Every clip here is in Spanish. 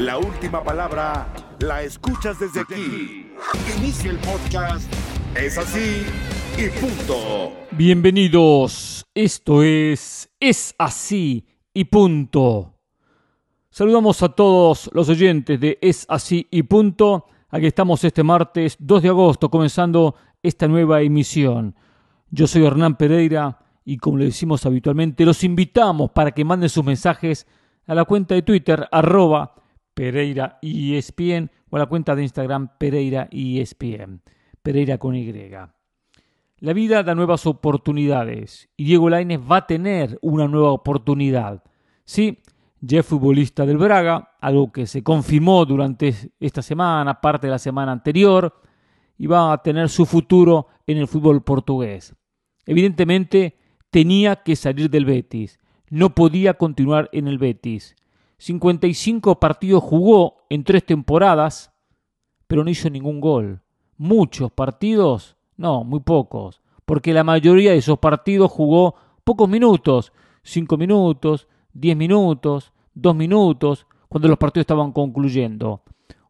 La última palabra la escuchas desde aquí. Inicia el podcast. Es así y punto. Bienvenidos. Esto es Es así y punto. Saludamos a todos los oyentes de Es así y punto. Aquí estamos este martes 2 de agosto comenzando esta nueva emisión. Yo soy Hernán Pereira y como le decimos habitualmente, los invitamos para que manden sus mensajes a la cuenta de Twitter arroba Pereira ESPN o a la cuenta de Instagram Pereira ESPN. Pereira con Y. La vida da nuevas oportunidades y Diego Lainez va a tener una nueva oportunidad. Sí, ya es futbolista del Braga, algo que se confirmó durante esta semana, parte de la semana anterior, y va a tener su futuro en el fútbol portugués. Evidentemente tenía que salir del Betis, no podía continuar en el Betis. 55 partidos jugó en tres temporadas, pero no hizo ningún gol. Muchos partidos, no, muy pocos, porque la mayoría de esos partidos jugó pocos minutos, 5 minutos, 10 minutos, 2 minutos, cuando los partidos estaban concluyendo.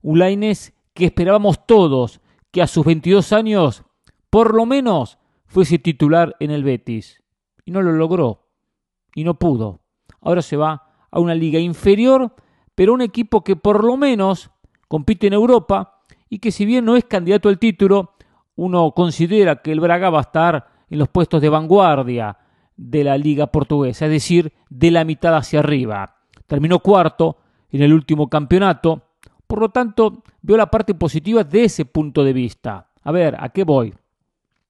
Ulaines que esperábamos todos que a sus 22 años, por lo menos, fuese titular en el Betis. Y no lo logró. Y no pudo. Ahora se va a una liga inferior, pero un equipo que por lo menos compite en Europa y que si bien no es candidato al título, uno considera que el Braga va a estar en los puestos de vanguardia de la liga portuguesa, es decir, de la mitad hacia arriba. Terminó cuarto en el último campeonato, por lo tanto veo la parte positiva de ese punto de vista. A ver, ¿a qué voy?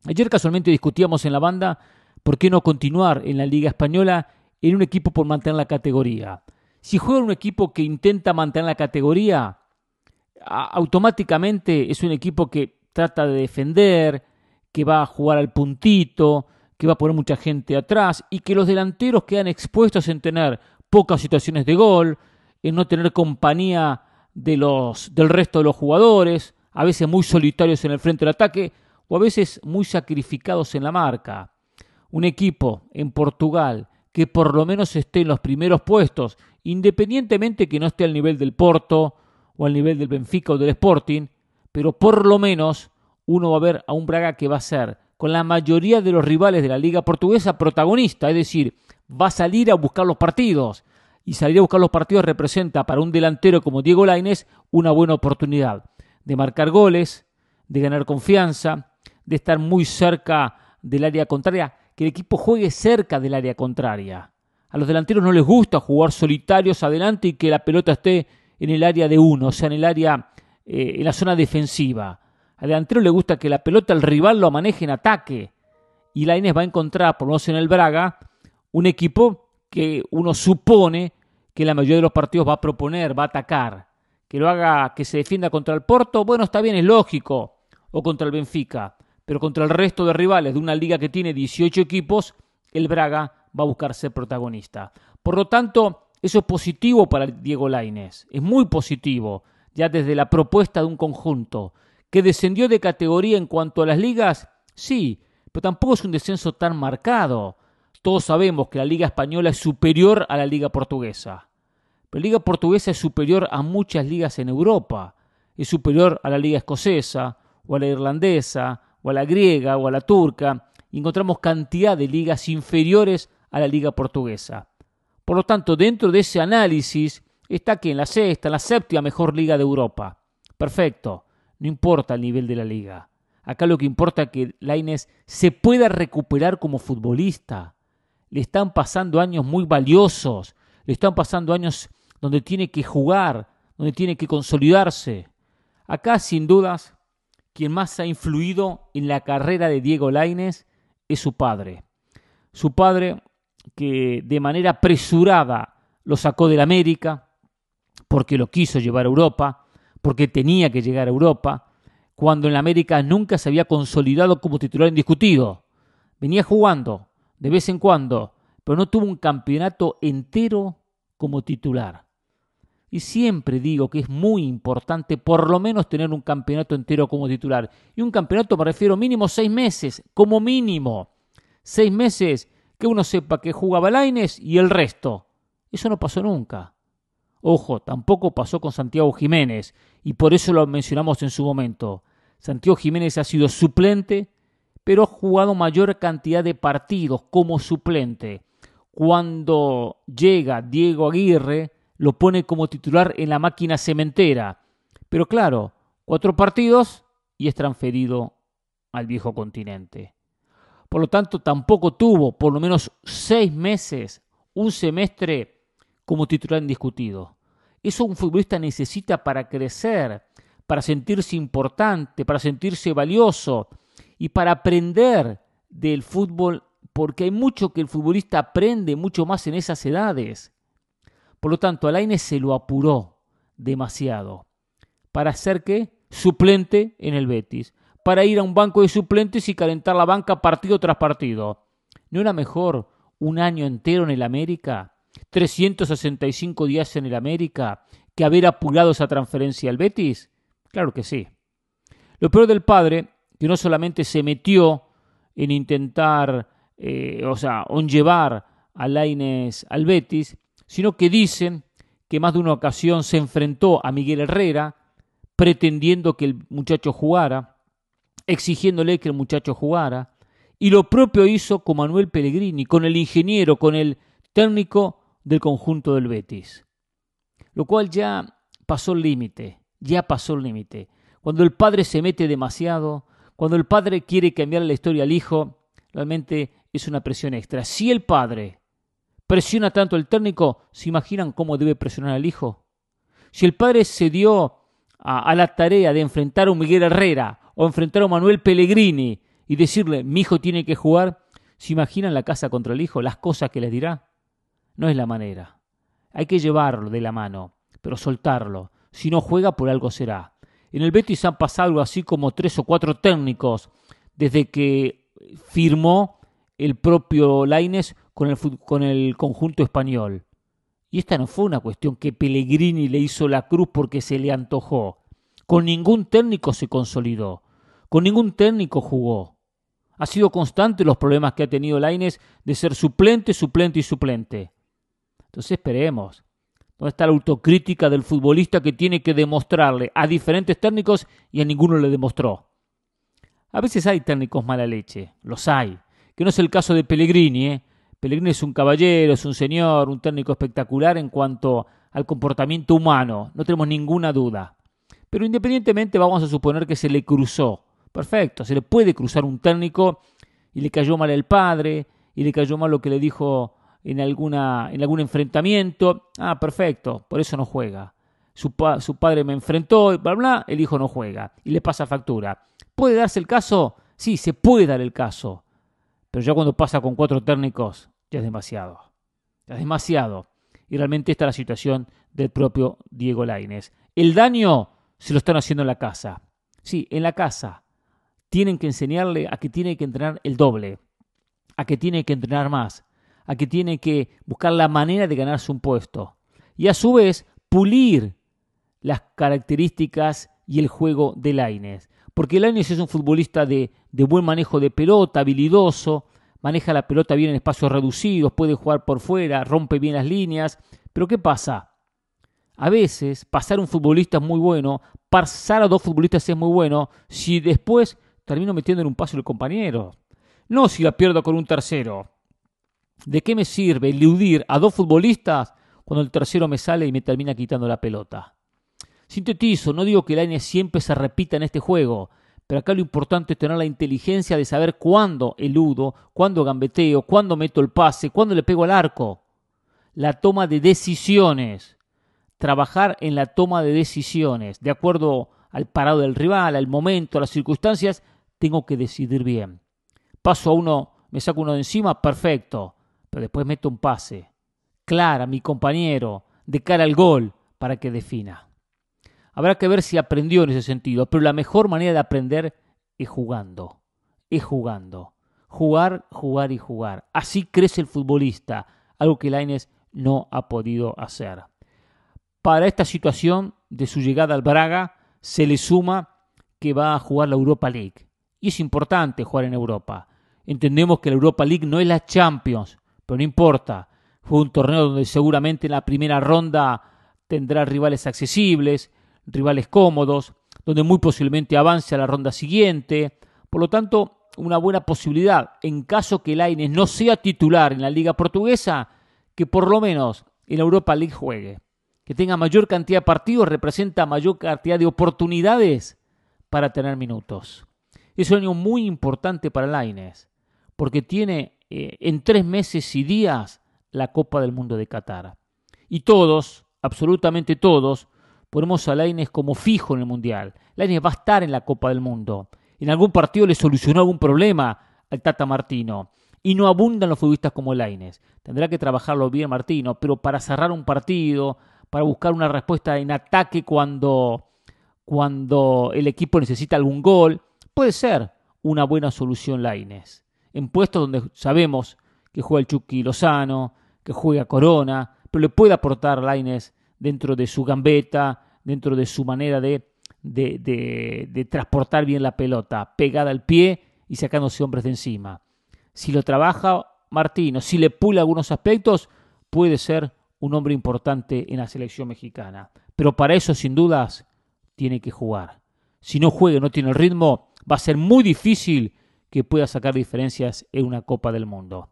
Ayer casualmente discutíamos en la banda por qué no continuar en la liga española en un equipo por mantener la categoría. Si juega un equipo que intenta mantener la categoría, automáticamente es un equipo que trata de defender, que va a jugar al puntito, que va a poner mucha gente atrás y que los delanteros quedan expuestos en tener pocas situaciones de gol, en no tener compañía de los, del resto de los jugadores, a veces muy solitarios en el frente del ataque o a veces muy sacrificados en la marca. Un equipo en Portugal que por lo menos esté en los primeros puestos, independientemente que no esté al nivel del Porto o al nivel del Benfica o del Sporting, pero por lo menos uno va a ver a un Braga que va a ser, con la mayoría de los rivales de la liga portuguesa, protagonista, es decir, va a salir a buscar los partidos. Y salir a buscar los partidos representa para un delantero como Diego Lainez una buena oportunidad de marcar goles, de ganar confianza, de estar muy cerca del área contraria que el equipo juegue cerca del área contraria. A los delanteros no les gusta jugar solitarios adelante y que la pelota esté en el área de uno, o sea, en el área, eh, en la zona defensiva. Al delantero le gusta que la pelota el rival lo maneje en ataque. Y la Inés va a encontrar, por lo menos en el Braga, un equipo que uno supone que la mayoría de los partidos va a proponer, va a atacar. Que lo haga, que se defienda contra el Porto, bueno, está bien, es lógico. O contra el Benfica pero contra el resto de rivales de una liga que tiene 18 equipos, el Braga va a buscar ser protagonista. Por lo tanto, eso es positivo para Diego Lainez, es muy positivo, ya desde la propuesta de un conjunto. ¿Que descendió de categoría en cuanto a las ligas? Sí, pero tampoco es un descenso tan marcado. Todos sabemos que la liga española es superior a la liga portuguesa. Pero la liga portuguesa es superior a muchas ligas en Europa. Es superior a la liga escocesa o a la irlandesa o a la griega o a la turca, encontramos cantidad de ligas inferiores a la liga portuguesa. Por lo tanto, dentro de ese análisis está que en la sexta, en la séptima mejor liga de Europa. Perfecto, no importa el nivel de la liga. Acá lo que importa es que Laines se pueda recuperar como futbolista. Le están pasando años muy valiosos, le están pasando años donde tiene que jugar, donde tiene que consolidarse. Acá, sin dudas, quien más ha influido en la carrera de Diego Laines es su padre. Su padre que de manera apresurada lo sacó del América porque lo quiso llevar a Europa, porque tenía que llegar a Europa, cuando en la América nunca se había consolidado como titular indiscutido. Venía jugando de vez en cuando, pero no tuvo un campeonato entero como titular. Y siempre digo que es muy importante por lo menos tener un campeonato entero como titular. Y un campeonato me refiero mínimo seis meses, como mínimo. Seis meses que uno sepa que jugaba Laines y el resto. Eso no pasó nunca. Ojo, tampoco pasó con Santiago Jiménez, y por eso lo mencionamos en su momento. Santiago Jiménez ha sido suplente, pero ha jugado mayor cantidad de partidos como suplente. Cuando llega Diego Aguirre, lo pone como titular en la máquina cementera. Pero claro, cuatro partidos y es transferido al viejo continente. Por lo tanto, tampoco tuvo por lo menos seis meses, un semestre como titular indiscutido. Eso un futbolista necesita para crecer, para sentirse importante, para sentirse valioso y para aprender del fútbol, porque hay mucho que el futbolista aprende mucho más en esas edades. Por lo tanto, Alaine se lo apuró demasiado para ser que suplente en el Betis para ir a un banco de suplentes y calentar la banca partido tras partido. ¿No era mejor un año entero en el América? ¿365 días en el América? ¿Que haber apurado esa transferencia al Betis? Claro que sí. Lo peor del padre, que no solamente se metió en intentar, eh, o sea, en llevar a Laines al Betis, sino que dicen que más de una ocasión se enfrentó a Miguel Herrera, pretendiendo que el muchacho jugara, exigiéndole que el muchacho jugara. Y lo propio hizo con Manuel Pellegrini, con el ingeniero, con el técnico del conjunto del Betis. Lo cual ya pasó el límite, ya pasó el límite. Cuando el padre se mete demasiado, cuando el padre quiere cambiar la historia al hijo, realmente es una presión extra. Si el padre presiona tanto al técnico, ¿se imaginan cómo debe presionar al hijo? Si el padre se dio a, a la tarea de enfrentar a un Miguel Herrera, o enfrentar a Manuel Pellegrini y decirle, mi hijo tiene que jugar, ¿se imaginan la casa contra el hijo? Las cosas que les dirá. No es la manera. Hay que llevarlo de la mano, pero soltarlo. Si no juega, por algo será. En el Betis han pasado algo así como tres o cuatro técnicos desde que firmó el propio Laines con el, con el conjunto español. Y esta no fue una cuestión que Pellegrini le hizo la cruz porque se le antojó. Con ningún técnico se consolidó. Con ningún técnico jugó. Ha sido constante los problemas que ha tenido Laines de ser suplente, suplente y suplente. Entonces esperemos. ¿Dónde está la autocrítica del futbolista que tiene que demostrarle a diferentes técnicos y a ninguno le demostró? A veces hay técnicos mala leche, los hay. Que no es el caso de Pellegrini, ¿eh? Pellegrini es un caballero, es un señor, un técnico espectacular en cuanto al comportamiento humano, no tenemos ninguna duda. Pero independientemente vamos a suponer que se le cruzó Perfecto, se le puede cruzar un técnico y le cayó mal el padre, y le cayó mal lo que le dijo en, alguna, en algún enfrentamiento. Ah, perfecto, por eso no juega. Su, su padre me enfrentó, bla, bla, el hijo no juega, y le pasa factura. ¿Puede darse el caso? Sí, se puede dar el caso. Pero ya cuando pasa con cuatro técnicos, ya es demasiado. Ya es demasiado. Y realmente esta es la situación del propio Diego Lainez. El daño se lo están haciendo en la casa. Sí, en la casa tienen que enseñarle a que tiene que entrenar el doble, a que tiene que entrenar más, a que tiene que buscar la manera de ganarse un puesto. Y a su vez, pulir las características y el juego de Laines. Porque Laines es un futbolista de, de buen manejo de pelota, habilidoso, maneja la pelota bien en espacios reducidos, puede jugar por fuera, rompe bien las líneas. Pero ¿qué pasa? A veces pasar un futbolista es muy bueno, pasar a dos futbolistas es muy bueno, si después termino metiendo en un paso el compañero. No si la pierdo con un tercero. ¿De qué me sirve eludir a dos futbolistas cuando el tercero me sale y me termina quitando la pelota? Sintetizo, no digo que el año siempre se repita en este juego, pero acá lo importante es tener la inteligencia de saber cuándo eludo, cuándo gambeteo, cuándo meto el pase, cuándo le pego al arco. La toma de decisiones. Trabajar en la toma de decisiones, de acuerdo al parado del rival, al momento, a las circunstancias, tengo que decidir bien. Paso a uno, me saco uno de encima, perfecto, pero después meto un pase. Clara, mi compañero, de cara al gol, para que defina. Habrá que ver si aprendió en ese sentido, pero la mejor manera de aprender es jugando. Es jugando. Jugar, jugar y jugar. Así crece el futbolista, algo que Lainez no ha podido hacer. Para esta situación de su llegada al Braga se le suma que va a jugar la Europa League. Y es importante jugar en Europa. Entendemos que la Europa League no es la Champions, pero no importa. Fue un torneo donde seguramente en la primera ronda tendrá rivales accesibles, rivales cómodos, donde muy posiblemente avance a la ronda siguiente. Por lo tanto, una buena posibilidad, en caso que Laines no sea titular en la Liga Portuguesa, que por lo menos en Europa League juegue. Que tenga mayor cantidad de partidos representa mayor cantidad de oportunidades para tener minutos. Es un año muy importante para Laines, porque tiene eh, en tres meses y días la Copa del Mundo de Qatar. Y todos, absolutamente todos, ponemos a Laines como fijo en el Mundial. Laines va a estar en la Copa del Mundo. En algún partido le solucionó algún problema al Tata Martino. Y no abundan los futbolistas como Laines. Tendrá que trabajarlo bien Martino, pero para cerrar un partido, para buscar una respuesta en ataque cuando, cuando el equipo necesita algún gol, puede ser una buena solución Laines. En puestos donde sabemos que juega el Chucky Lozano, que juega Corona, pero le puede aportar Laines dentro de su gambeta, dentro de su manera de, de, de, transportar bien la pelota, pegada al pie y sacándose hombres de encima. Si lo trabaja Martino, si le pula algunos aspectos, puede ser un hombre importante en la selección mexicana. Pero para eso, sin dudas, tiene que jugar. Si no juega, no tiene el ritmo, va a ser muy difícil que pueda sacar diferencias en una Copa del Mundo.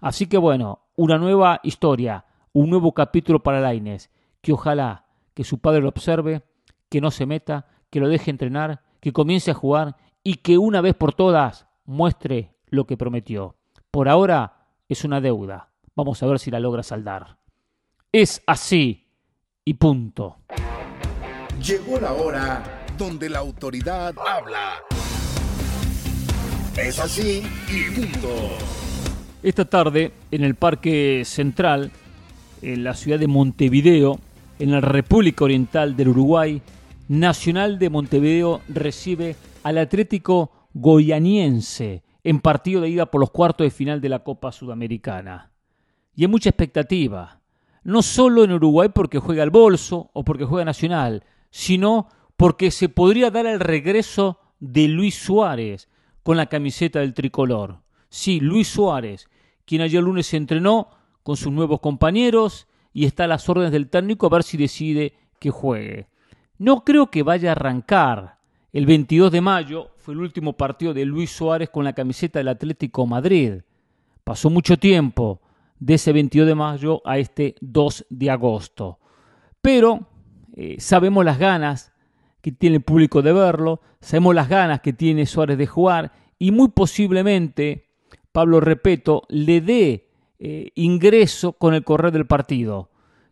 Así que bueno, una nueva historia, un nuevo capítulo para Laines, que ojalá que su padre lo observe, que no se meta, que lo deje entrenar, que comience a jugar y que una vez por todas muestre lo que prometió. Por ahora es una deuda. Vamos a ver si la logra saldar. Es así y punto. Llegó la hora donde la autoridad habla. Es así y punto. Esta tarde, en el Parque Central, en la ciudad de Montevideo, en la República Oriental del Uruguay, Nacional de Montevideo recibe al Atlético Goianiense en partido de ida por los cuartos de final de la Copa Sudamericana. Y hay mucha expectativa, no solo en Uruguay porque juega el bolso o porque juega Nacional, sino porque se podría dar el regreso de Luis Suárez con la camiseta del tricolor. Sí, Luis Suárez, quien ayer lunes se entrenó con sus nuevos compañeros y está a las órdenes del técnico a ver si decide que juegue. No creo que vaya a arrancar. El 22 de mayo fue el último partido de Luis Suárez con la camiseta del Atlético Madrid. Pasó mucho tiempo de ese 22 de mayo a este 2 de agosto. Pero eh, sabemos las ganas que tiene el público de verlo, sabemos las ganas que tiene Suárez de jugar y muy posiblemente Pablo Repeto le dé eh, ingreso con el correr del partido.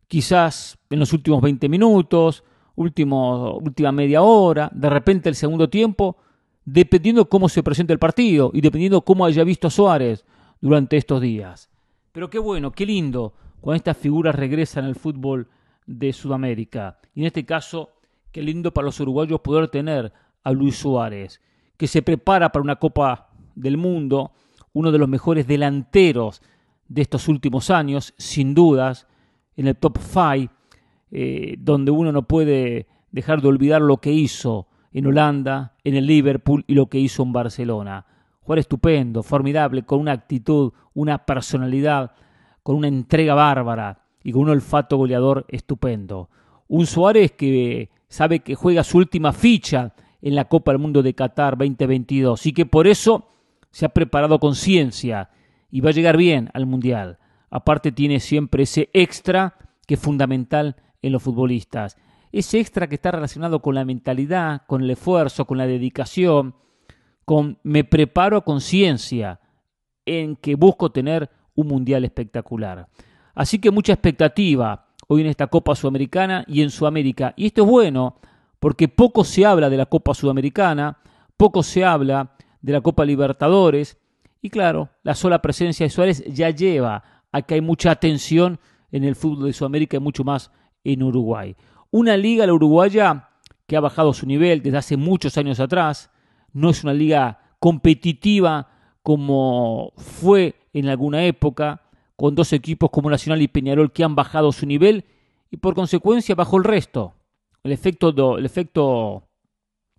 Quizás en los últimos 20 minutos, última media hora, de repente el segundo tiempo, dependiendo cómo se presente el partido y dependiendo cómo haya visto a Suárez durante estos días. Pero qué bueno, qué lindo cuando estas figuras regresan al fútbol de Sudamérica. Y en este caso, qué lindo para los uruguayos poder tener a Luis Suárez, que se prepara para una Copa del Mundo uno de los mejores delanteros de estos últimos años, sin dudas, en el top 5, eh, donde uno no puede dejar de olvidar lo que hizo en Holanda, en el Liverpool y lo que hizo en Barcelona. Jugar estupendo, formidable, con una actitud, una personalidad, con una entrega bárbara y con un olfato goleador estupendo. Un Suárez que sabe que juega su última ficha en la Copa del Mundo de Qatar 2022 y que por eso se ha preparado con ciencia y va a llegar bien al Mundial. Aparte tiene siempre ese extra que es fundamental en los futbolistas. Ese extra que está relacionado con la mentalidad, con el esfuerzo, con la dedicación, con me preparo con ciencia, en que busco tener un Mundial espectacular. Así que mucha expectativa hoy en esta Copa Sudamericana y en Sudamérica. Y esto es bueno porque poco se habla de la Copa Sudamericana, poco se habla de la Copa Libertadores. Y claro, la sola presencia de Suárez ya lleva a que hay mucha atención en el fútbol de Sudamérica y mucho más en Uruguay. Una liga, la uruguaya, que ha bajado su nivel desde hace muchos años atrás. No es una liga competitiva como fue en alguna época, con dos equipos como Nacional y Peñarol que han bajado su nivel y por consecuencia bajó el resto. El efecto, el efecto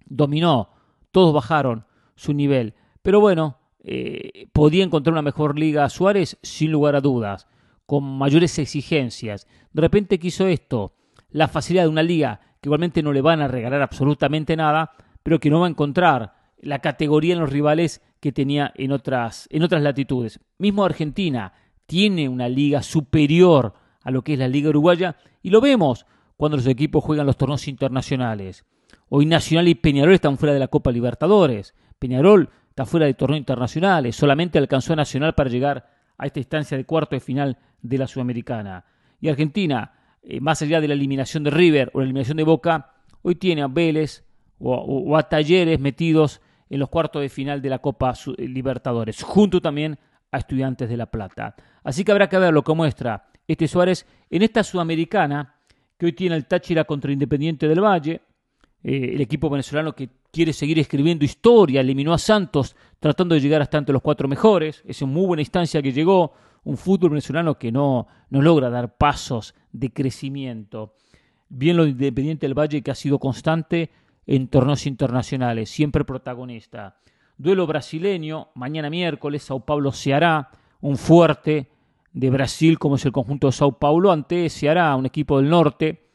dominó, todos bajaron su nivel. Pero bueno, eh, podía encontrar una mejor liga Suárez sin lugar a dudas, con mayores exigencias. De repente quiso esto, la facilidad de una liga que igualmente no le van a regalar absolutamente nada, pero que no va a encontrar la categoría en los rivales que tenía en otras, en otras latitudes. Mismo Argentina tiene una liga superior a lo que es la liga uruguaya y lo vemos cuando los equipos juegan los torneos internacionales. Hoy Nacional y Peñarol están fuera de la Copa Libertadores. Peñarol está fuera de torneos internacionales, solamente alcanzó a Nacional para llegar a esta instancia de cuarto de final de la Sudamericana. Y Argentina, eh, más allá de la eliminación de River o la eliminación de Boca, hoy tiene a Vélez o, a Talleres metidos en los cuartos de final de la Copa Libertadores, junto también a Estudiantes de La Plata. Así que habrá que ver lo que muestra este Suárez en esta Sudamericana que hoy tiene el Táchira contra Independiente del Valle, eh, el equipo venezolano que quiere seguir escribiendo historia, eliminó a Santos tratando de llegar hasta entre los cuatro mejores, es en muy buena instancia que llegó, un fútbol venezolano que no, no logra dar pasos de crecimiento. Bien lo de Independiente del Valle que ha sido constante en torneos internacionales, siempre protagonista. Duelo brasileño, mañana miércoles, Sao Paulo se hará un fuerte de Brasil como es el conjunto de Sao Paulo ante Ceará, un equipo del norte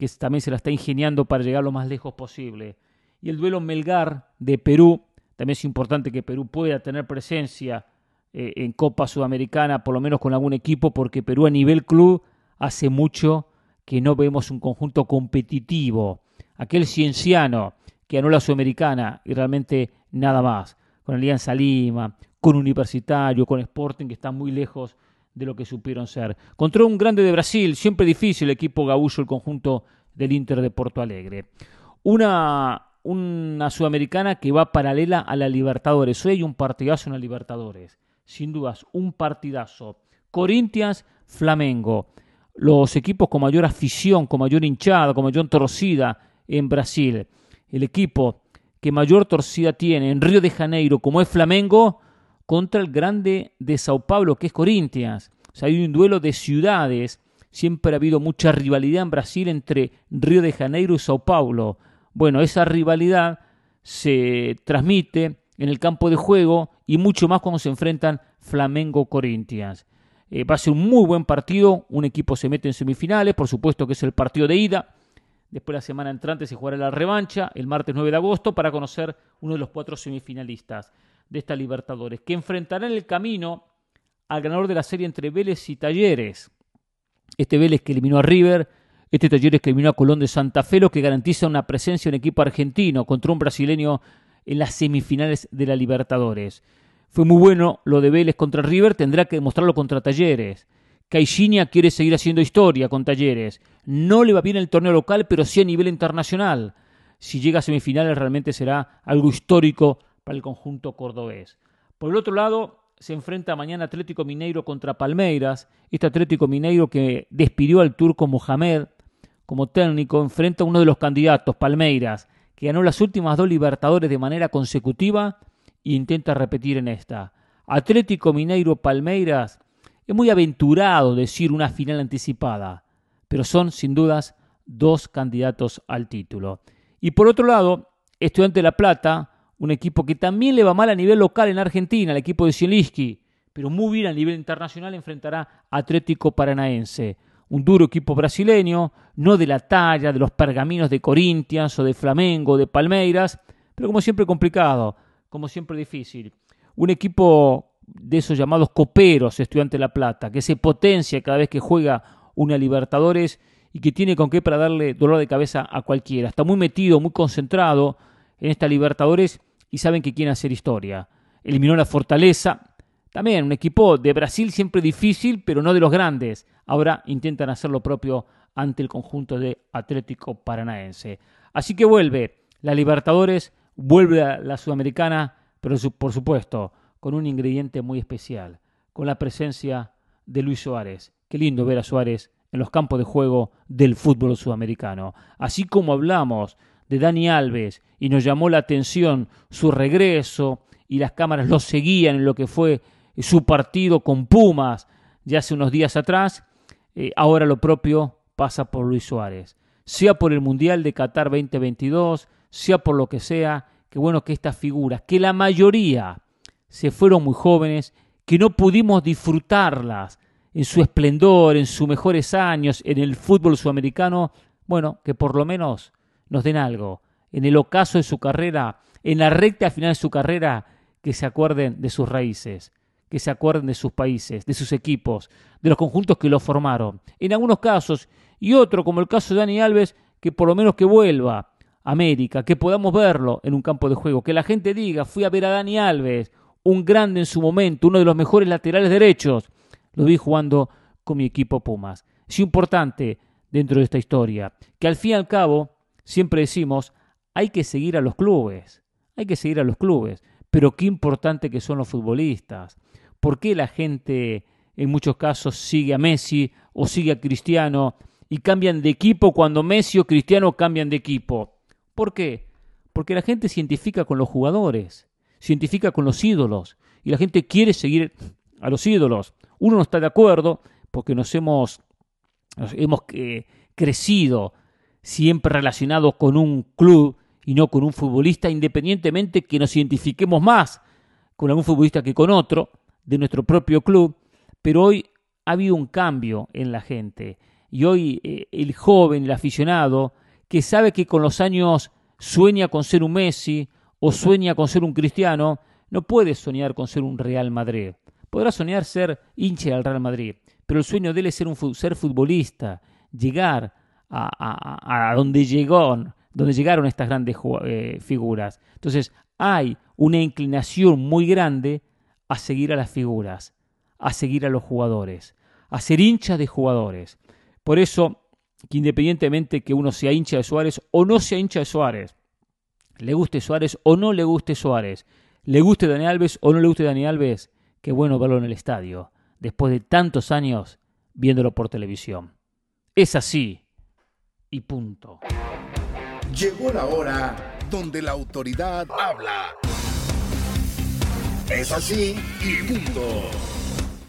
que también se la está ingeniando para llegar lo más lejos posible. Y el duelo Melgar de Perú, también es importante que Perú pueda tener presencia eh, en Copa Sudamericana, por lo menos con algún equipo, porque Perú a nivel club hace mucho que no vemos un conjunto competitivo. Aquel cienciano que ganó la Sudamericana y realmente nada más. Con Alianza Lima, con Universitario, con Sporting, que están muy lejos de lo que supieron ser. Contra un grande de Brasil, siempre difícil el equipo gaullo, el conjunto del Inter de Porto Alegre. Una, una sudamericana que va paralela a la Libertadores. Hoy hay un partidazo en la Libertadores sin dudas, un partidazo. Corinthians, Flamengo. Los equipos con mayor afición, con mayor hinchada, con mayor torcida en Brasil. El equipo que mayor torcida tiene en Río de Janeiro, como es Flamengo, contra el grande de Sao Paulo, que es Corinthians. O sea, hay un duelo de ciudades. Siempre ha habido mucha rivalidad en Brasil entre Río de Janeiro y Sao Paulo. Bueno, esa rivalidad se transmite en el campo de juego y mucho más cuando se enfrentan Flamengo Corinthians. Eh, va a ser un muy buen partido, un equipo se mete en semifinales, por supuesto que es el partido de ida. Después la semana entrante se jugará la revancha, el martes 9 de agosto, para conocer uno de los cuatro semifinalistas de esta Libertadores, que enfrentará en el camino al ganador de la serie entre Vélez y Talleres. Este Vélez que eliminó a River, este Talleres que eliminó a Colón de Santa Fe, lo que garantiza una presencia en equipo argentino contra un brasileño en las semifinales de la Libertadores. Fue muy bueno lo de Vélez contra River, tendrá que demostrarlo contra Talleres. Caixinha quiere seguir haciendo historia con Talleres. No le va bien el torneo local, pero sí a nivel internacional. Si llega a semifinales realmente será algo histórico para el conjunto cordobés. Por el otro lado, se enfrenta mañana Atlético Mineiro contra Palmeiras. Este Atlético Mineiro que despidió al turco Mohamed como técnico enfrenta a uno de los candidatos, Palmeiras, que ganó las últimas dos Libertadores de manera consecutiva e intenta repetir en esta. Atlético Mineiro Palmeiras es muy aventurado decir una final anticipada, pero son sin dudas dos candidatos al título. Y por otro lado, Estudiante de La Plata, un equipo que también le va mal a nivel local en Argentina, el equipo de Zielinski, pero muy bien a nivel internacional enfrentará a Atlético Paranaense, un duro equipo brasileño, no de la talla de los pergaminos de Corinthians o de Flamengo de Palmeiras, pero como siempre complicado como siempre difícil. Un equipo de esos llamados coperos, Estudiante La Plata, que se potencia cada vez que juega una Libertadores y que tiene con qué para darle dolor de cabeza a cualquiera. Está muy metido, muy concentrado en esta Libertadores y saben que quieren hacer historia. Eliminó la Fortaleza, también un equipo de Brasil siempre difícil, pero no de los grandes. Ahora intentan hacer lo propio ante el conjunto de Atlético Paranaense. Así que vuelve la Libertadores vuelve a la Sudamericana, pero por supuesto con un ingrediente muy especial, con la presencia de Luis Suárez. Qué lindo ver a Suárez en los campos de juego del fútbol sudamericano. Así como hablamos de Dani Alves y nos llamó la atención su regreso y las cámaras lo seguían en lo que fue su partido con Pumas ya hace unos días atrás, eh, ahora lo propio pasa por Luis Suárez. Sea por el Mundial de Qatar 2022, sea por lo que sea, qué bueno que estas figuras, que la mayoría se fueron muy jóvenes, que no pudimos disfrutarlas en su esplendor, en sus mejores años, en el fútbol sudamericano, bueno, que por lo menos nos den algo. En el ocaso de su carrera, en la recta final de su carrera, que se acuerden de sus raíces, que se acuerden de sus países, de sus equipos, de los conjuntos que lo formaron. En algunos casos, y otro, como el caso de Dani Alves, que por lo menos que vuelva a América, que podamos verlo en un campo de juego, que la gente diga, fui a ver a Dani Alves, un grande en su momento, uno de los mejores laterales derechos, lo vi jugando con mi equipo Pumas. Es importante dentro de esta historia, que al fin y al cabo, siempre decimos, hay que seguir a los clubes, hay que seguir a los clubes, pero qué importante que son los futbolistas. ¿Por qué la gente en muchos casos sigue a Messi o sigue a Cristiano y cambian de equipo cuando Messi o Cristiano cambian de equipo? ¿Por qué? Porque la gente se identifica con los jugadores, se identifica con los ídolos y la gente quiere seguir a los ídolos. Uno no está de acuerdo porque nos hemos, hemos eh, crecido siempre relacionados con un club y no con un futbolista, independientemente que nos identifiquemos más con algún futbolista que con otro de nuestro propio club, pero hoy ha habido un cambio en la gente y hoy eh, el joven, el aficionado, que sabe que con los años sueña con ser un Messi o sueña con ser un cristiano, no puede soñar con ser un Real Madrid. Podrá soñar ser hincha del Real Madrid, pero el sueño de él es ser, un, ser futbolista, llegar a, a donde llegó, donde llegaron estas grandes eh, figuras. Entonces hay una inclinación muy grande a seguir a las figuras, a seguir a los jugadores, a ser hincha de jugadores. Por eso, que independientemente que uno sea hincha de Suárez o no sea hincha de Suárez, le guste Suárez o no le guste Suárez, le guste Dani Alves o no le guste Dani Alves, qué bueno verlo en el estadio, después de tantos años viéndolo por televisión. Es así y punto. Llegó la hora donde la autoridad habla. Es así y punto.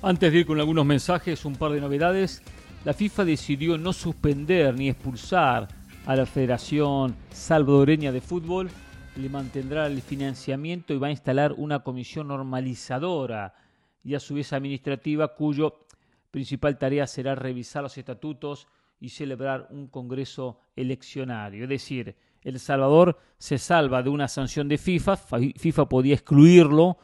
Antes de ir con algunos mensajes, un par de novedades. La FIFA decidió no suspender ni expulsar a la Federación Salvadoreña de Fútbol. Le mantendrá el financiamiento y va a instalar una comisión normalizadora y a su vez administrativa cuyo principal tarea será revisar los estatutos y celebrar un congreso eleccionario. Es decir, El Salvador se salva de una sanción de FIFA, FIFA podía excluirlo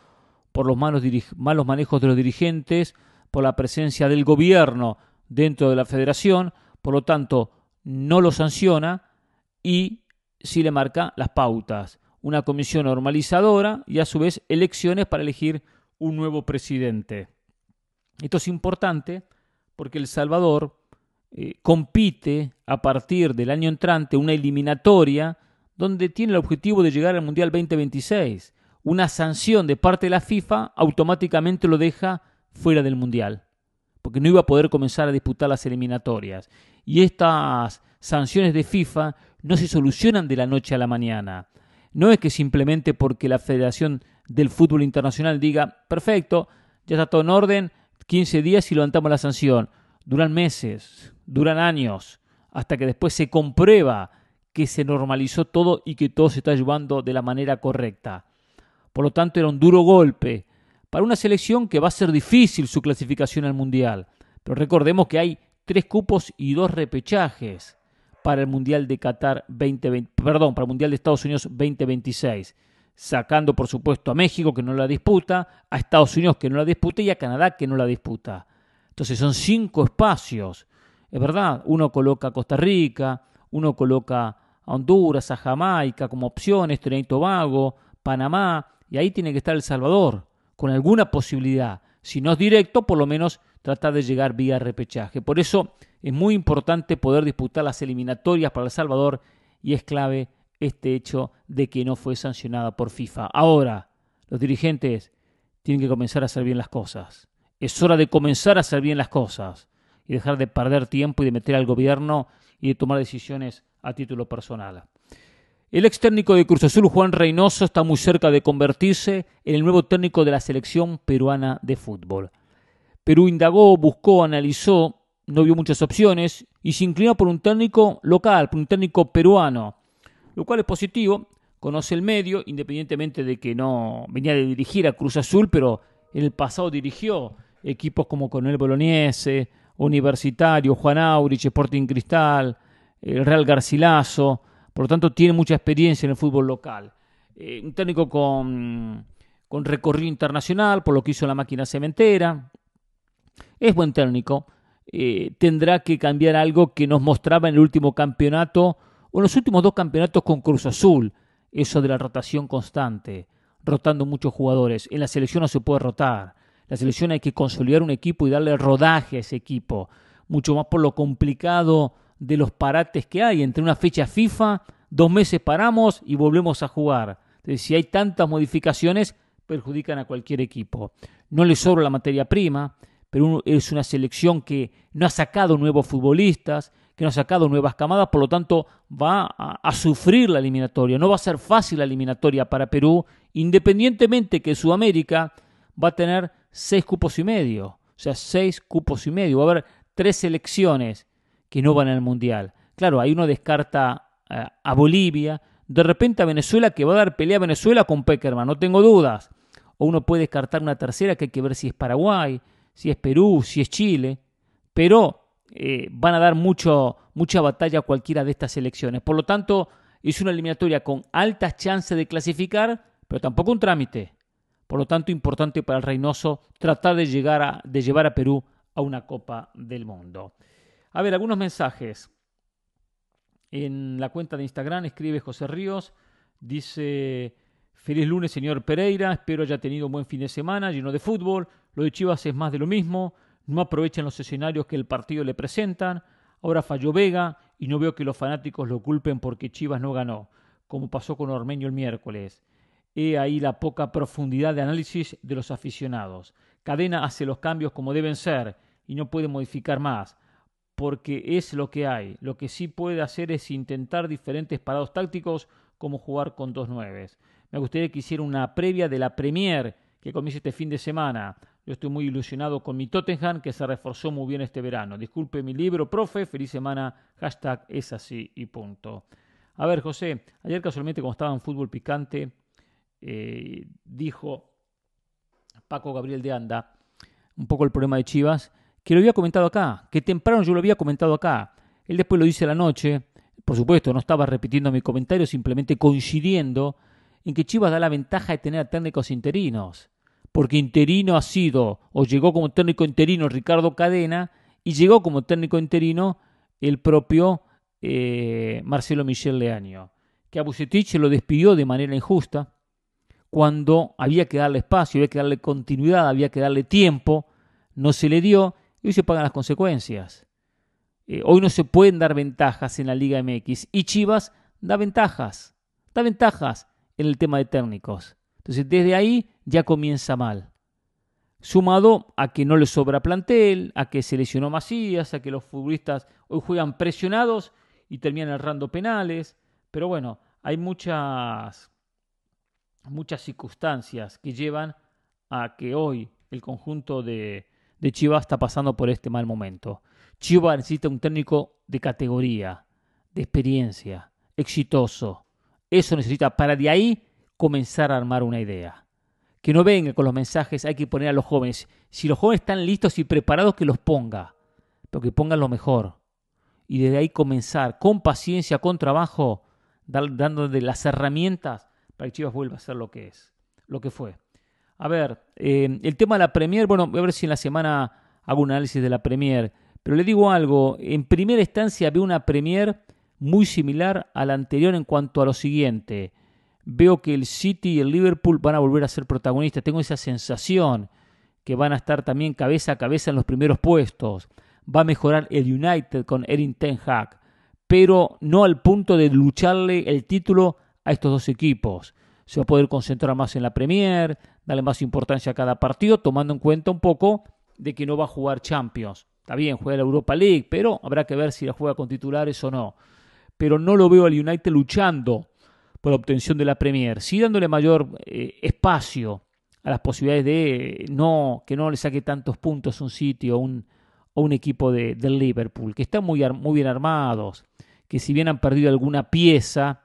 por los malos, malos manejos de los dirigentes, por la presencia del gobierno dentro de la federación, por lo tanto no lo sanciona y sí le marca las pautas, una comisión normalizadora y a su vez elecciones para elegir un nuevo presidente. Esto es importante porque El Salvador eh, compite a partir del año entrante una eliminatoria donde tiene el objetivo de llegar al Mundial 2026. Una sanción de parte de la FIFA automáticamente lo deja fuera del Mundial, porque no iba a poder comenzar a disputar las eliminatorias. Y estas sanciones de FIFA no se solucionan de la noche a la mañana. No es que simplemente porque la Federación del Fútbol Internacional diga, perfecto, ya está todo en orden, 15 días y levantamos la sanción. Duran meses, duran años, hasta que después se comprueba que se normalizó todo y que todo se está llevando de la manera correcta. Por lo tanto, era un duro golpe para una selección que va a ser difícil su clasificación al Mundial. Pero recordemos que hay tres cupos y dos repechajes para el Mundial de Qatar 2020, perdón, para el Mundial de Estados Unidos 2026, sacando por supuesto a México que no la disputa, a Estados Unidos que no la disputa y a Canadá que no la disputa. Entonces son cinco espacios es verdad, uno coloca a Costa Rica, uno coloca a Honduras, a Jamaica como opciones, Trinidad y Tobago, Panamá, y ahí tiene que estar El Salvador, con alguna posibilidad. Si no es directo, por lo menos tratar de llegar vía repechaje. Por eso es muy importante poder disputar las eliminatorias para El Salvador y es clave este hecho de que no fue sancionada por FIFA. Ahora, los dirigentes tienen que comenzar a hacer bien las cosas. Es hora de comenzar a hacer bien las cosas y dejar de perder tiempo y de meter al gobierno y de tomar decisiones a título personal. El ex técnico de Cruz Azul, Juan Reynoso, está muy cerca de convertirse en el nuevo técnico de la selección peruana de fútbol. Perú indagó, buscó, analizó, no vio muchas opciones y se inclinó por un técnico local, por un técnico peruano, lo cual es positivo. Conoce el medio, independientemente de que no venía de dirigir a Cruz Azul, pero en el pasado dirigió equipos como Coronel Bolognese, Universitario, Juan Aurich, Sporting Cristal, el Real Garcilaso, por lo tanto tiene mucha experiencia en el fútbol local. Eh, un técnico con, con recorrido internacional, por lo que hizo la máquina cementera. Es buen técnico. Eh, tendrá que cambiar algo que nos mostraba en el último campeonato, o en los últimos dos campeonatos con Cruz Azul, eso de la rotación constante, rotando muchos jugadores. En la selección no se puede rotar. La selección hay que consolidar un equipo y darle rodaje a ese equipo. Mucho más por lo complicado de los parates que hay. Entre una fecha FIFA, dos meses paramos y volvemos a jugar. Si hay tantas modificaciones, perjudican a cualquier equipo. No le sobra la materia prima, pero es una selección que no ha sacado nuevos futbolistas, que no ha sacado nuevas camadas, por lo tanto va a, sufrir la eliminatoria. No va a ser fácil la eliminatoria para Perú, independientemente que Sudamérica va a tener seis cupos y medio. O sea, seis cupos y medio. Va a haber tres selecciones que no van al Mundial. Claro, ahí uno descarta eh, a Bolivia, de repente a Venezuela, que va a dar pelea a Venezuela con Peckerman, no tengo dudas. O uno puede descartar una tercera que hay que ver si es Paraguay, si es Perú, si es Chile. Pero eh, van a dar mucho, mucha batalla a cualquiera de estas selecciones. Por lo tanto, es una eliminatoria con altas chances de clasificar, pero tampoco un trámite. Por lo tanto, importante para el Reynoso tratar de, llegar a, llevar a Perú a una Copa del Mundo. A ver, algunos mensajes. En la cuenta de Instagram escribe José Ríos, dice, feliz lunes señor Pereira, espero haya tenido un buen fin de semana lleno de fútbol, lo de Chivas es más de lo mismo, no aprovechan los escenarios que el partido le presentan, ahora falló Vega y no veo que los fanáticos lo culpen porque Chivas no ganó, como pasó con Ormeño el miércoles. He ahí la poca profundidad de análisis de los aficionados. Cadena hace los cambios como deben ser y no puede modificar más, porque es lo que hay. Lo que sí puede hacer es intentar diferentes parados tácticos como jugar con dos nueves. Me gustaría que hiciera una previa de la Premier que comienza este fin de semana. Yo estoy muy ilusionado con mi Tottenham que se reforzó muy bien este verano. Disculpe mi libro, profe, feliz semana, hashtag es así y punto. A ver, José, ayer casualmente como estaba en fútbol picante, eh, dijo Paco Gabriel de Anda un poco el problema de Chivas, que lo había comentado acá, que temprano yo lo había comentado acá. Él después lo dice a la noche, por supuesto, no estaba repitiendo mi comentario, simplemente coincidiendo en que Chivas da la ventaja de tener técnicos interinos, porque interino ha sido, o llegó como técnico interino Ricardo Cadena, y llegó como técnico interino el propio eh, Marcelo Michel Leaño, que a Bucetich lo despidió de manera injusta, cuando había que darle espacio, había que darle continuidad, había que darle tiempo, no se le dio y hoy se pagan las consecuencias. Eh, hoy no se pueden dar ventajas en la Liga MX y Chivas da ventajas, da ventajas en el tema de técnicos. Entonces desde ahí ya comienza mal. Sumado a que no le sobra plantel, a que se lesionó Macías, a que los futbolistas hoy juegan presionados y terminan errando penales. Pero bueno, hay muchas muchas circunstancias que llevan a que hoy el conjunto de, de Chivas está pasando por este mal momento. Chivas necesita un técnico de categoría, de experiencia, exitoso. Eso necesita para de ahí comenzar a armar una idea. Que no venga con los mensajes, hay que poner a los jóvenes. Si los jóvenes están listos y preparados, que los ponga, pero que pongan lo mejor. Y desde ahí comenzar, con paciencia, con trabajo, dándole las herramientas para que Chivas vuelva a ser lo que es, lo que fue. A ver, eh, el tema de la Premier, bueno, voy a ver si en la semana hago un análisis de la Premier, pero le digo algo, en primera instancia veo una Premier muy similar a la anterior en cuanto a lo siguiente. Veo que el City y el Liverpool van a volver a ser protagonistas, tengo esa sensación que van a estar también cabeza a cabeza en los primeros puestos. Va a mejorar el United con Erin Ten pero no al punto de lucharle el título a estos dos equipos. Se va a poder concentrar más en la Premier, darle más importancia a cada partido, tomando en cuenta un poco de que no va a jugar Champions. Está bien, juega la Europa League, pero habrá que ver si la juega con titulares o no. Pero no lo veo al United luchando por la obtención de la Premier, sí dándole mayor eh, espacio a las posibilidades de no que no le saque tantos puntos un sitio o un, un equipo de, del Liverpool, que están muy, muy bien armados, que si bien han perdido alguna pieza,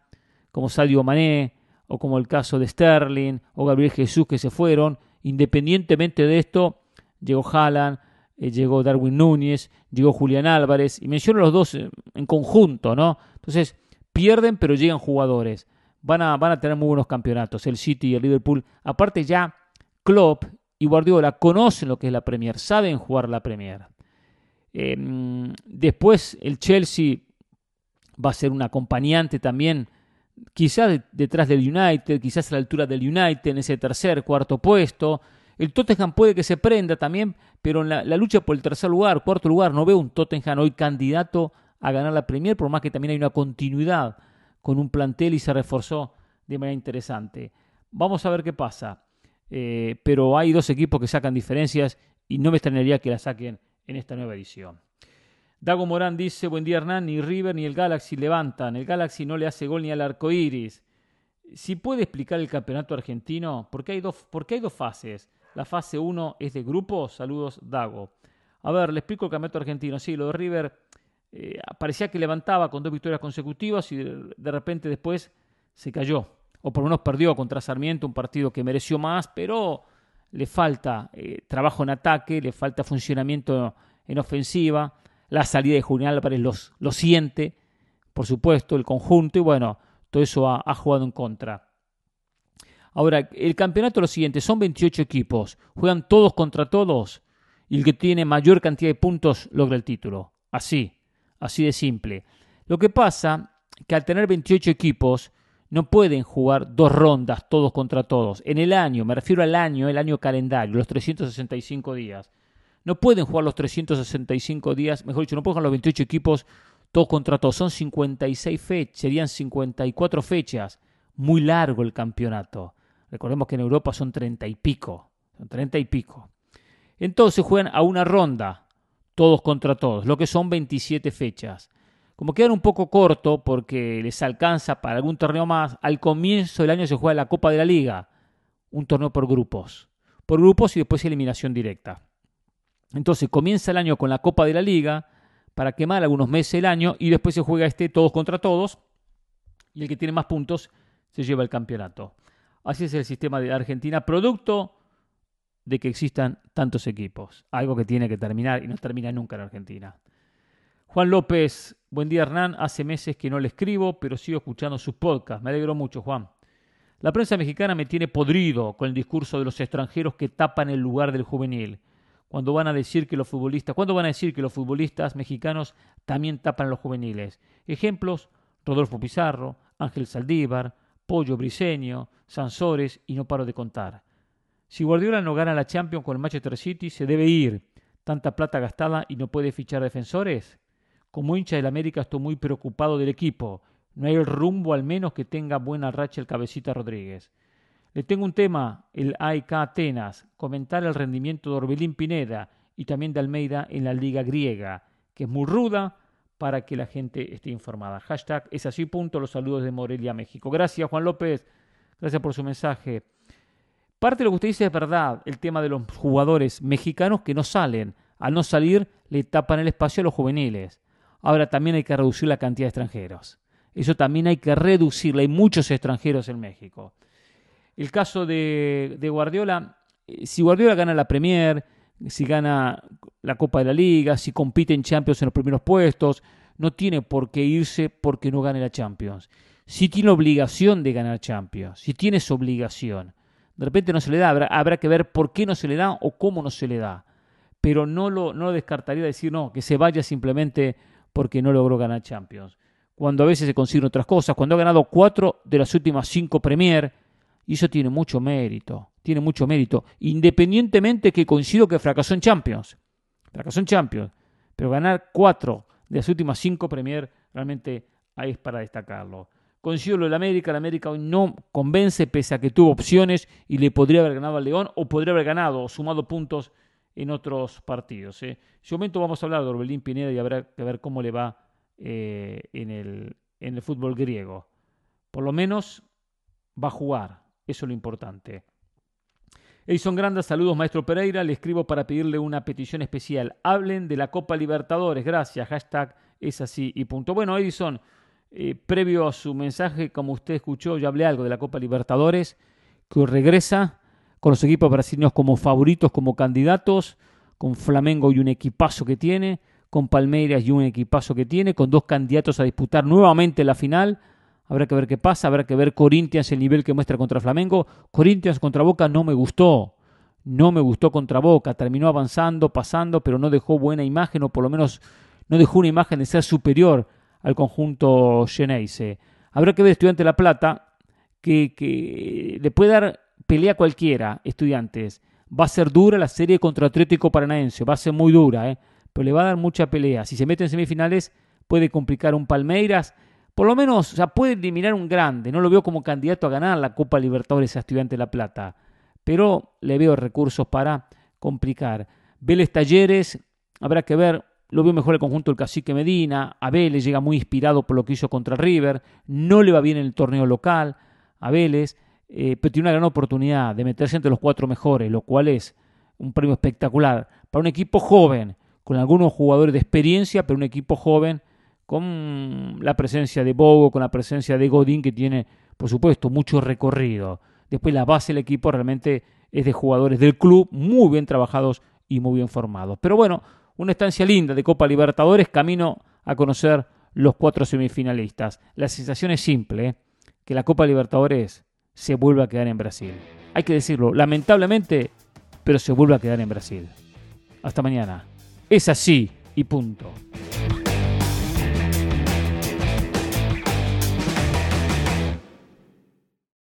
como Sadio Mané, o como el caso de Sterling, o Gabriel Jesús que se fueron. Independientemente de esto, llegó Haaland, eh, llegó Darwin Núñez, llegó Julián Álvarez, y menciono los dos en conjunto, ¿no? Entonces, pierden pero llegan jugadores. Van a, van a tener muy buenos campeonatos, el City y el Liverpool. Aparte ya, Klopp y Guardiola conocen lo que es la Premier, saben jugar la Premier. Em, después el Chelsea va a ser un acompañante también, quizás detrás del United, quizás a la altura del United en ese tercer, cuarto puesto. El Tottenham puede que se prenda también, pero en la, lucha por el tercer lugar, cuarto lugar, no veo un Tottenham hoy candidato a ganar la Premier, por más que también hay una continuidad con un plantel y se reforzó de manera interesante. Vamos a ver qué pasa. Eh, pero hay dos equipos que sacan diferencias y no me extrañaría que la saquen en esta nueva edición. Dago Morán dice, buen día Hernán, ni River ni el Galaxy levantan, el Galaxy no le hace gol ni al arco iris. Si puede explicar el campeonato argentino, porque hay dos, hay dos fases. La fase 1 es de grupo, saludos Dago. A ver, le explico el campeonato argentino. Sí, lo de River eh, parecía que levantaba con dos victorias consecutivas y de repente después se cayó o por lo menos perdió contra Sarmiento, un partido que mereció más, pero le falta eh, trabajo en ataque, le falta funcionamiento en ofensiva, la salida de Julián Álvarez los, lo siente, por supuesto, el conjunto, y bueno, todo eso ha, jugado en contra. Ahora, el campeonato es lo siguiente, son 28 equipos, juegan todos contra todos, y el que tiene mayor cantidad de puntos logra el título. Así, así de simple. Lo que pasa que al tener 28 equipos, no pueden jugar dos rondas todos contra todos. En el año, me refiero al año, el año calendario, los 365 días. No pueden jugar los 365 días, mejor dicho, no pueden jugar los 28 equipos todos contra todos. Son 56 fechas, serían 54 fechas. Muy largo el campeonato. Recordemos que en Europa son 30 y pico. Son 30 y pico. Entonces juegan a una ronda, todos contra todos, lo que son 27 fechas. Como quedan un poco corto porque les alcanza para algún torneo más, al comienzo del año se juega la Copa de la Liga, un torneo por grupos. Por grupos y después eliminación directa. Entonces comienza el año con la Copa de la Liga para quemar algunos meses el año y después se juega este todos contra todos y el que tiene más puntos se lleva el campeonato. Así es el sistema de Argentina, producto de que existan tantos equipos. Algo que tiene que terminar y no termina nunca en Argentina. Juan López, buen día Hernán, hace meses que no le escribo, pero sigo escuchando sus podcasts. Me alegro mucho, Juan. La prensa mexicana me tiene podrido con el discurso de los extranjeros que tapan el lugar del juvenil. Cuando van a decir que los futbolistas, ¿cuándo van a decir que los futbolistas mexicanos también tapan los juveniles? Ejemplos, Rodolfo Pizarro, Ángel Saldívar, Pollo Briseño, Sansores y no paro de contar. Si Guardiola no gana la Champions con el Manchester City, se debe ir. Tanta plata gastada y no puede fichar defensores. Como hincha del América estoy muy preocupado del equipo. No hay el rumbo al menos que tenga buena racha el cabecita Rodríguez. Le tengo un tema, el AIK Atenas, comentar el rendimiento de Orbelín Pineda y también de Almeida en la liga griega, que es muy ruda para que la gente esté informada. Hashtag es así punto, los saludos de Morelia, México. Gracias Juan López, gracias por su mensaje. Parte de lo que usted dice es verdad, el tema de los jugadores mexicanos que no salen. Al no salir, le tapan el espacio a los juveniles. Ahora también hay que reducir la cantidad de extranjeros. Eso también hay que reducirla. Hay muchos extranjeros en México. El caso de, Guardiola, eh, si Guardiola gana la Premier, si gana la Copa de la Liga, si compite en Champions en los primeros puestos, no tiene por qué irse porque no gane la Champions. Si tiene obligación de ganar Champions, si tiene esa obligación. De repente no se le da, habrá, que ver por qué no se le da o cómo no se le da. Pero no lo, no lo descartaría decir, no, que se vaya simplemente porque no logró ganar Champions. Cuando a veces se consiguen otras cosas, cuando ha ganado cuatro de las últimas cinco Premier, y eso tiene mucho mérito, tiene mucho mérito, independientemente que coincido que fracasó en Champions, fracasó en Champions, pero ganar cuatro de las últimas cinco Premier realmente ahí es para destacarlo. Coincido lo del América, el América hoy no convence pese a que tuvo opciones y le podría haber ganado al León o podría haber ganado o sumado puntos en otros partidos. ¿eh? En ese momento vamos a hablar de Orbelín Pineda y habrá que ver cómo le va eh, en, el, en el fútbol griego. Por lo menos va a jugar, eso es lo importante. Edison Granda, saludos maestro Pereira, le escribo para pedirle una petición especial. Hablen de la Copa Libertadores, gracias, hashtag es así y punto. Bueno, Edison, eh, previo a su mensaje, como usted escuchó, yo hablé algo de la Copa Libertadores, que regresa con los equipos brasileños como favoritos, como candidatos, con Flamengo y un equipazo que tiene, con Palmeiras y un equipazo que tiene, con dos candidatos a disputar nuevamente la final. Habrá que ver qué pasa, habrá que ver Corinthians el nivel que muestra contra Flamengo. Corinthians contra Boca no me gustó. No me gustó contra Boca. Terminó avanzando, pasando, pero no dejó buena imagen, o por lo menos no dejó una imagen de ser superior al conjunto Geneise. Habrá que ver Estudiante La Plata, que, que le puede dar pelea a cualquiera, Estudiantes. Va a ser dura la serie contra Atlético Paranaense, va a ser muy dura, ¿eh? pero le va a dar mucha pelea. Si se mete en semifinales, puede complicar un Palmeiras. Por lo menos, o sea, puede eliminar un grande. No lo veo como candidato a ganar la Copa Libertadores a Estudiante de La Plata. Pero le veo recursos para complicar. Vélez Talleres, habrá que ver. Lo veo mejor el conjunto del Cacique Medina. A Vélez llega muy inspirado por lo que hizo contra River. No le va bien en el torneo local a Vélez. Eh, pero tiene una gran oportunidad de meterse entre los cuatro mejores, lo cual es un premio espectacular para un equipo joven, con algunos jugadores de experiencia, pero un equipo joven con la presencia de Bogo, con la presencia de Godín, que tiene, por supuesto, mucho recorrido. Después la base del equipo realmente es de jugadores del club, muy bien trabajados y muy bien formados. Pero bueno, una estancia linda de Copa Libertadores, camino a conocer los cuatro semifinalistas. La sensación es simple, ¿eh? que la Copa Libertadores se vuelve a quedar en Brasil. Hay que decirlo, lamentablemente, pero se vuelve a quedar en Brasil. Hasta mañana. Es así y punto.